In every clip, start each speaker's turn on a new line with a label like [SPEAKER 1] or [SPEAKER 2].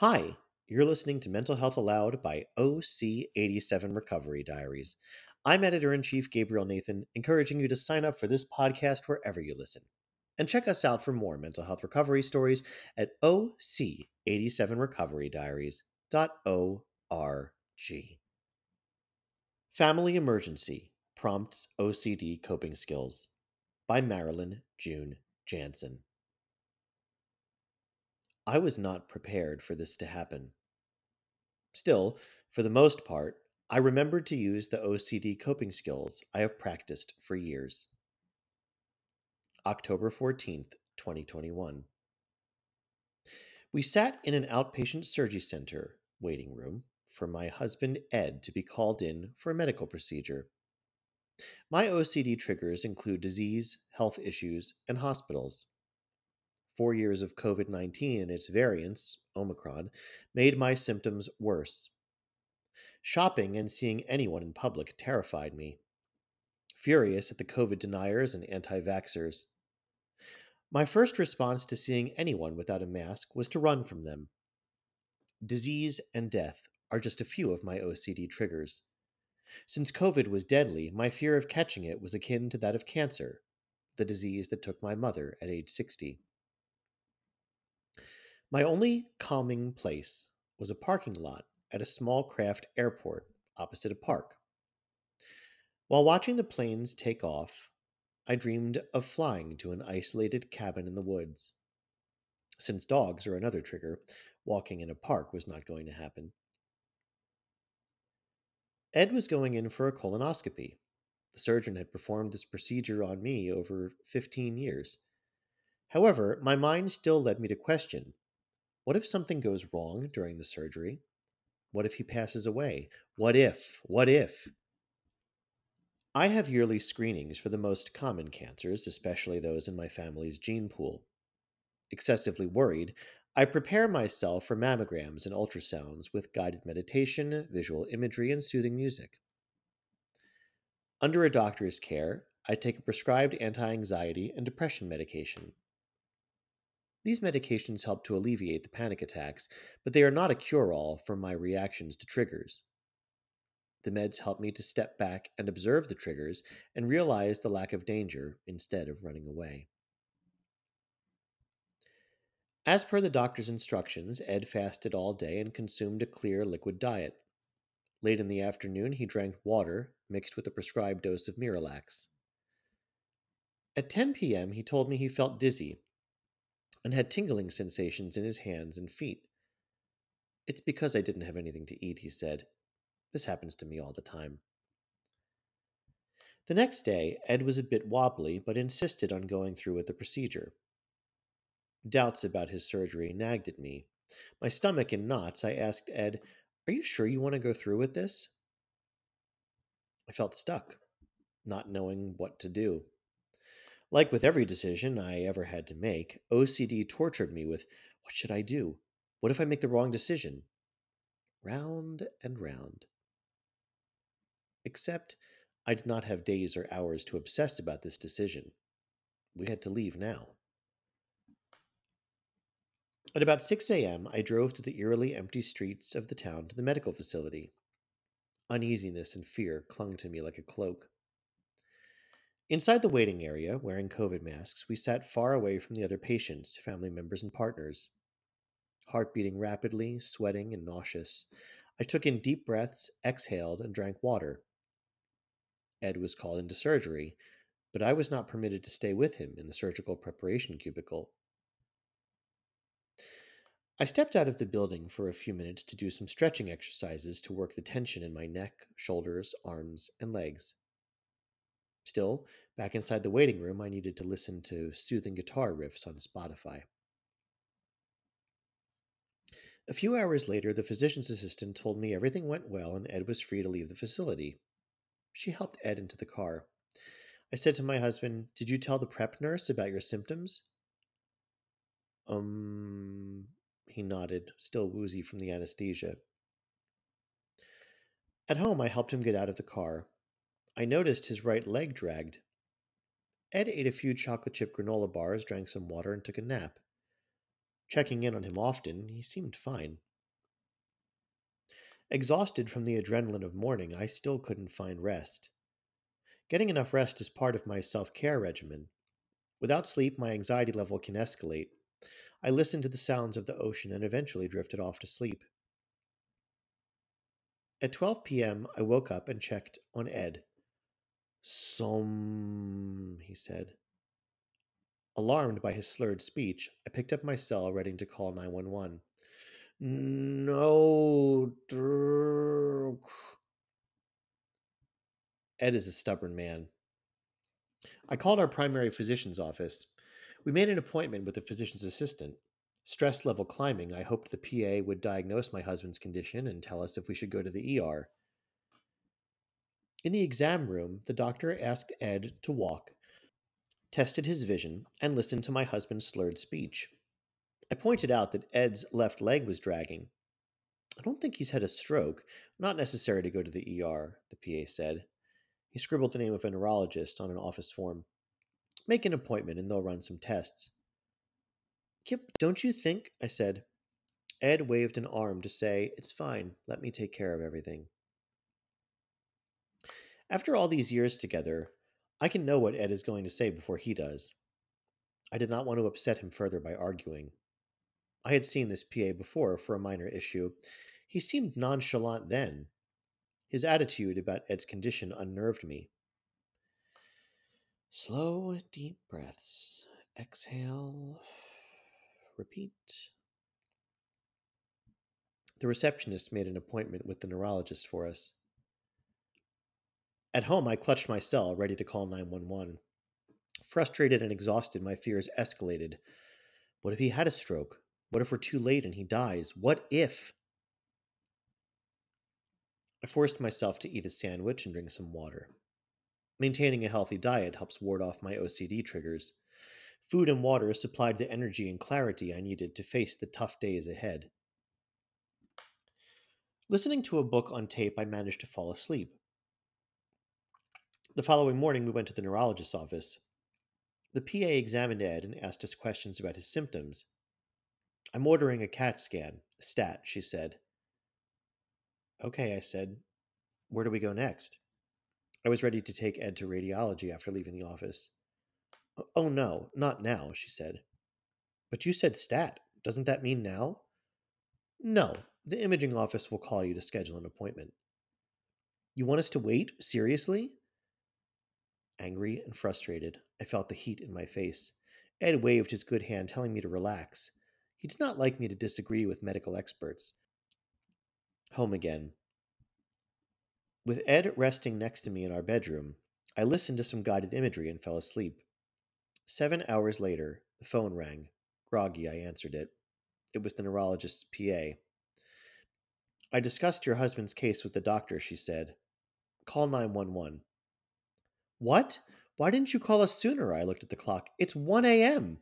[SPEAKER 1] Hi, you're listening to Mental Health Aloud by OC87 Recovery Diaries. I'm editor in chief Gabriel Nathan, encouraging you to sign up for this podcast wherever you listen. And check us out for more mental health recovery stories at OC87recoverydiaries.org. Family Emergency Prompts OCD Coping Skills by Marilyn June Jansen. I was not prepared for this to happen. Still, for the most part, I remembered to use the OCD coping skills I have practiced for years. October 14th, 2021. We sat in an outpatient surgery center waiting room for my husband Ed to be called in for a medical procedure. My OCD triggers include disease, health issues, and hospitals. Four years of COVID 19 and its variants, Omicron, made my symptoms worse. Shopping and seeing anyone in public terrified me. Furious at the COVID deniers and anti vaxxers. My first response to seeing anyone without a mask was to run from them. Disease and death are just a few of my OCD triggers. Since COVID was deadly, my fear of catching it was akin to that of cancer, the disease that took my mother at age 60. My only calming place was a parking lot at a small craft airport opposite a park. While watching the planes take off, I dreamed of flying to an isolated cabin in the woods. Since dogs are another trigger, walking in a park was not going to happen. Ed was going in for a colonoscopy. The surgeon had performed this procedure on me over 15 years. However, my mind still led me to question what if something goes wrong during the surgery? What if he passes away? What if? What if? I have yearly screenings for the most common cancers, especially those in my family's gene pool. Excessively worried, I prepare myself for mammograms and ultrasounds with guided meditation, visual imagery, and soothing music. Under a doctor's care, I take a prescribed anti anxiety and depression medication. These medications help to alleviate the panic attacks, but they are not a cure all for my reactions to triggers. The meds help me to step back and observe the triggers and realize the lack of danger instead of running away. As per the doctor's instructions, Ed fasted all day and consumed a clear liquid diet. Late in the afternoon, he drank water mixed with a prescribed dose of Miralax. At 10 p.m., he told me he felt dizzy and had tingling sensations in his hands and feet. It's because I didn't have anything to eat, he said. This happens to me all the time. The next day, Ed was a bit wobbly, but insisted on going through with the procedure. Doubts about his surgery nagged at me. My stomach in knots, I asked Ed, Are you sure you want to go through with this? I felt stuck, not knowing what to do. Like with every decision I ever had to make, OCD tortured me with what should I do? What if I make the wrong decision? Round and round. Except I did not have days or hours to obsess about this decision. We had to leave now. At about 6 a.m., I drove to the eerily empty streets of the town to the medical facility. Uneasiness and fear clung to me like a cloak. Inside the waiting area, wearing COVID masks, we sat far away from the other patients, family members, and partners. Heart beating rapidly, sweating, and nauseous, I took in deep breaths, exhaled, and drank water. Ed was called into surgery, but I was not permitted to stay with him in the surgical preparation cubicle. I stepped out of the building for a few minutes to do some stretching exercises to work the tension in my neck, shoulders, arms, and legs. Still, back inside the waiting room, I needed to listen to soothing guitar riffs on Spotify. A few hours later, the physician's assistant told me everything went well and Ed was free to leave the facility. She helped Ed into the car. I said to my husband, Did you tell the prep nurse about your symptoms? Um, he nodded, still woozy from the anesthesia. At home, I helped him get out of the car. I noticed his right leg dragged. Ed ate a few chocolate chip granola bars, drank some water, and took a nap. Checking in on him often, he seemed fine. Exhausted from the adrenaline of morning, I still couldn't find rest. Getting enough rest is part of my self care regimen. Without sleep, my anxiety level can escalate. I listened to the sounds of the ocean and eventually drifted off to sleep. At 12 p.m., I woke up and checked on Ed. Som, he said. Alarmed by his slurred speech, I picked up my cell, ready to call 911. No, Dirk. Ed is a stubborn man. I called our primary physician's office. We made an appointment with the physician's assistant. Stress level climbing, I hoped the PA would diagnose my husband's condition and tell us if we should go to the ER. In the exam room, the doctor asked Ed to walk, tested his vision, and listened to my husband's slurred speech. I pointed out that Ed's left leg was dragging. I don't think he's had a stroke. Not necessary to go to the ER, the PA said. He scribbled the name of a neurologist on an office form. Make an appointment and they'll run some tests. Kip, don't you think? I said. Ed waved an arm to say, It's fine. Let me take care of everything. After all these years together, I can know what Ed is going to say before he does. I did not want to upset him further by arguing. I had seen this PA before for a minor issue. He seemed nonchalant then. His attitude about Ed's condition unnerved me. Slow, deep breaths. Exhale. Repeat. The receptionist made an appointment with the neurologist for us. At home, I clutched my cell, ready to call 911. Frustrated and exhausted, my fears escalated. What if he had a stroke? What if we're too late and he dies? What if? I forced myself to eat a sandwich and drink some water. Maintaining a healthy diet helps ward off my OCD triggers. Food and water supplied the energy and clarity I needed to face the tough days ahead. Listening to a book on tape, I managed to fall asleep. The following morning, we went to the neurologist's office. The PA examined Ed and asked us questions about his symptoms. I'm ordering a CAT scan, stat, she said. Okay, I said. Where do we go next? I was ready to take Ed to radiology after leaving the office. Oh, oh, no, not now, she said. But you said stat. Doesn't that mean now? No, the imaging office will call you to schedule an appointment. You want us to wait? Seriously? Angry and frustrated, I felt the heat in my face. Ed waved his good hand, telling me to relax. He did not like me to disagree with medical experts. Home again. With Ed resting next to me in our bedroom, I listened to some guided imagery and fell asleep. Seven hours later, the phone rang. Groggy, I answered it. It was the neurologist's PA. I discussed your husband's case with the doctor, she said. Call 911. What? Why didn't you call us sooner? I looked at the clock. It's 1 a.m.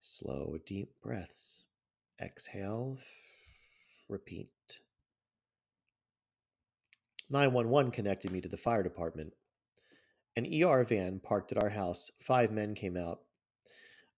[SPEAKER 1] Slow, deep breaths. Exhale. Repeat. 911 connected me to the fire department. An ER van parked at our house. Five men came out.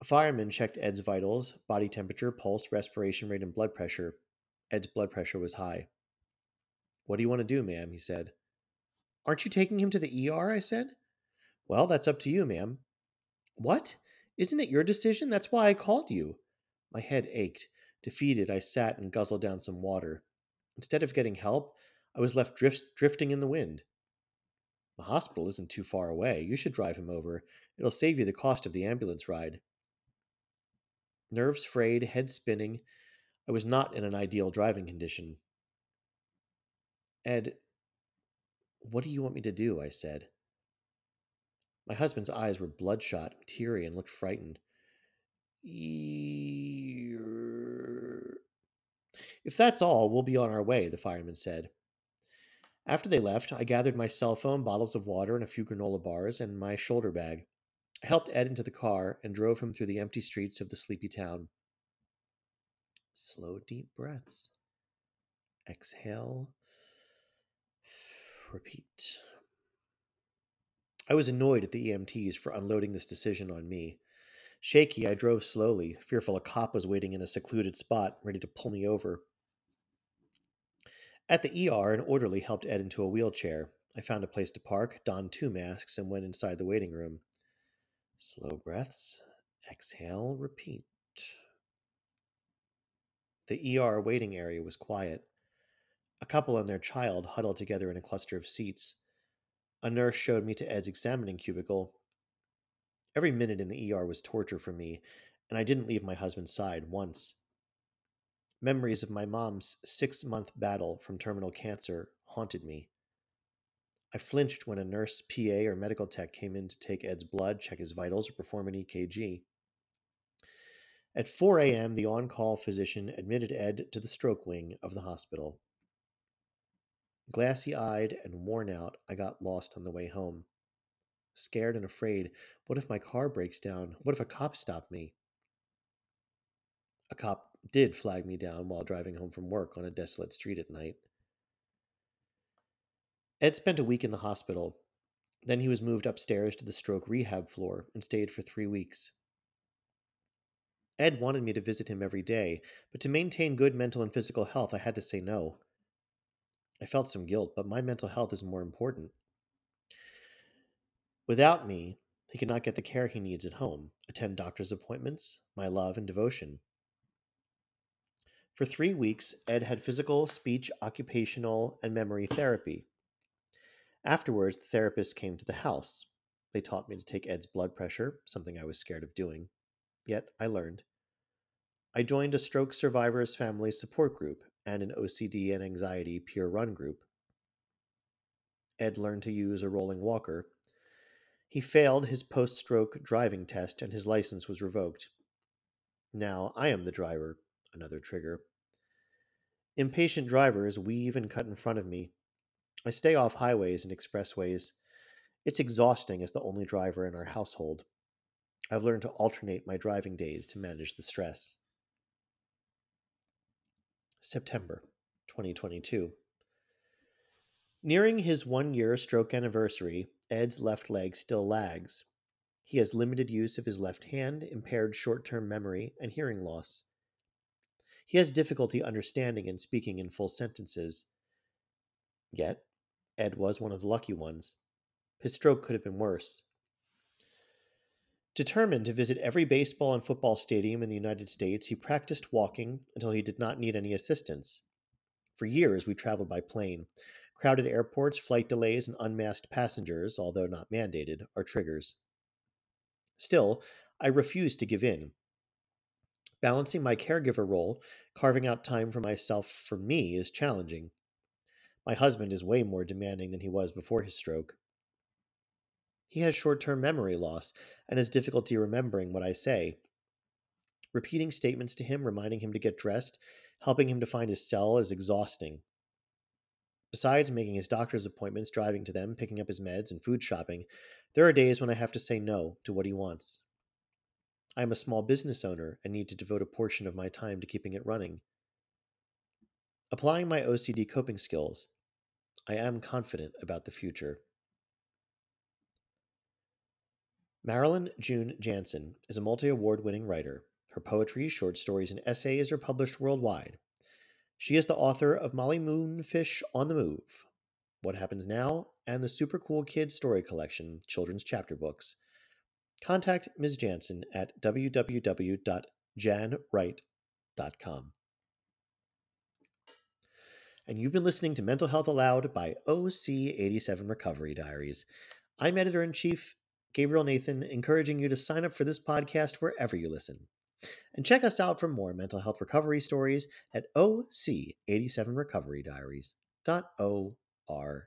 [SPEAKER 1] A fireman checked Ed's vitals, body temperature, pulse, respiration rate, and blood pressure. Ed's blood pressure was high. What do you want to do, ma'am? he said. Aren't you taking him to the ER? I said. Well, that's up to you, ma'am. What? Isn't it your decision? That's why I called you. My head ached. Defeated, I sat and guzzled down some water. Instead of getting help, I was left drift, drifting in the wind. The hospital isn't too far away. You should drive him over. It'll save you the cost of the ambulance ride. Nerves frayed, head spinning. I was not in an ideal driving condition. Ed, what do you want me to do? I said. My husband's eyes were bloodshot, teary, and looked frightened. If that's all, we'll be on our way, the fireman said. After they left, I gathered my cell phone, bottles of water, and a few granola bars, and my shoulder bag. I helped Ed into the car and drove him through the empty streets of the sleepy town. Slow, deep breaths. Exhale. Repeat. I was annoyed at the EMTs for unloading this decision on me. Shaky, I drove slowly, fearful a cop was waiting in a secluded spot, ready to pull me over. At the ER, an orderly helped Ed into a wheelchair. I found a place to park, donned two masks, and went inside the waiting room. Slow breaths. Exhale, repeat. The ER waiting area was quiet. A couple and their child huddled together in a cluster of seats. A nurse showed me to Ed's examining cubicle. Every minute in the ER was torture for me, and I didn't leave my husband's side once. Memories of my mom's six month battle from terminal cancer haunted me. I flinched when a nurse, PA, or medical tech came in to take Ed's blood, check his vitals, or perform an EKG. At 4 a.m., the on call physician admitted Ed to the stroke wing of the hospital. Glassy eyed and worn out, I got lost on the way home. Scared and afraid, what if my car breaks down? What if a cop stopped me? A cop did flag me down while driving home from work on a desolate street at night. Ed spent a week in the hospital. Then he was moved upstairs to the stroke rehab floor and stayed for three weeks. Ed wanted me to visit him every day, but to maintain good mental and physical health, I had to say no. I felt some guilt, but my mental health is more important. Without me, he could not get the care he needs at home, attend doctor's appointments, my love and devotion. For three weeks, Ed had physical, speech, occupational, and memory therapy. Afterwards, the therapist came to the house. They taught me to take Ed's blood pressure, something I was scared of doing. Yet I learned. I joined a stroke survivors family support group and an OCD and anxiety peer run group. Ed learned to use a rolling walker. He failed his post stroke driving test and his license was revoked. Now I am the driver, another trigger. Impatient drivers weave and cut in front of me. I stay off highways and expressways. It's exhausting as the only driver in our household. I've learned to alternate my driving days to manage the stress. September 2022. Nearing his one year stroke anniversary, Ed's left leg still lags. He has limited use of his left hand, impaired short term memory, and hearing loss. He has difficulty understanding and speaking in full sentences. Yet, Ed was one of the lucky ones. His stroke could have been worse. Determined to visit every baseball and football stadium in the United States, he practiced walking until he did not need any assistance. For years, we traveled by plane. Crowded airports, flight delays, and unmasked passengers, although not mandated, are triggers. Still, I refused to give in. Balancing my caregiver role, carving out time for myself for me is challenging. My husband is way more demanding than he was before his stroke. He has short term memory loss and has difficulty remembering what I say. Repeating statements to him, reminding him to get dressed, helping him to find his cell is exhausting. Besides making his doctor's appointments, driving to them, picking up his meds, and food shopping, there are days when I have to say no to what he wants. I am a small business owner and need to devote a portion of my time to keeping it running. Applying my OCD coping skills, I am confident about the future. Marilyn June Jansen is a multi award winning writer. Her poetry, short stories, and essays are published worldwide. She is the author of Molly Moonfish on the Move, What Happens Now, and the Super Cool Kids Story Collection, children's chapter books. Contact Ms. Jansen at www.janwright.com. And you've been listening to Mental Health Aloud by OC87 Recovery Diaries. I'm editor in chief Gabriel Nathan, encouraging you to sign up for this podcast wherever you listen. And check us out for more mental health recovery stories at OC87recoverydiaries.org.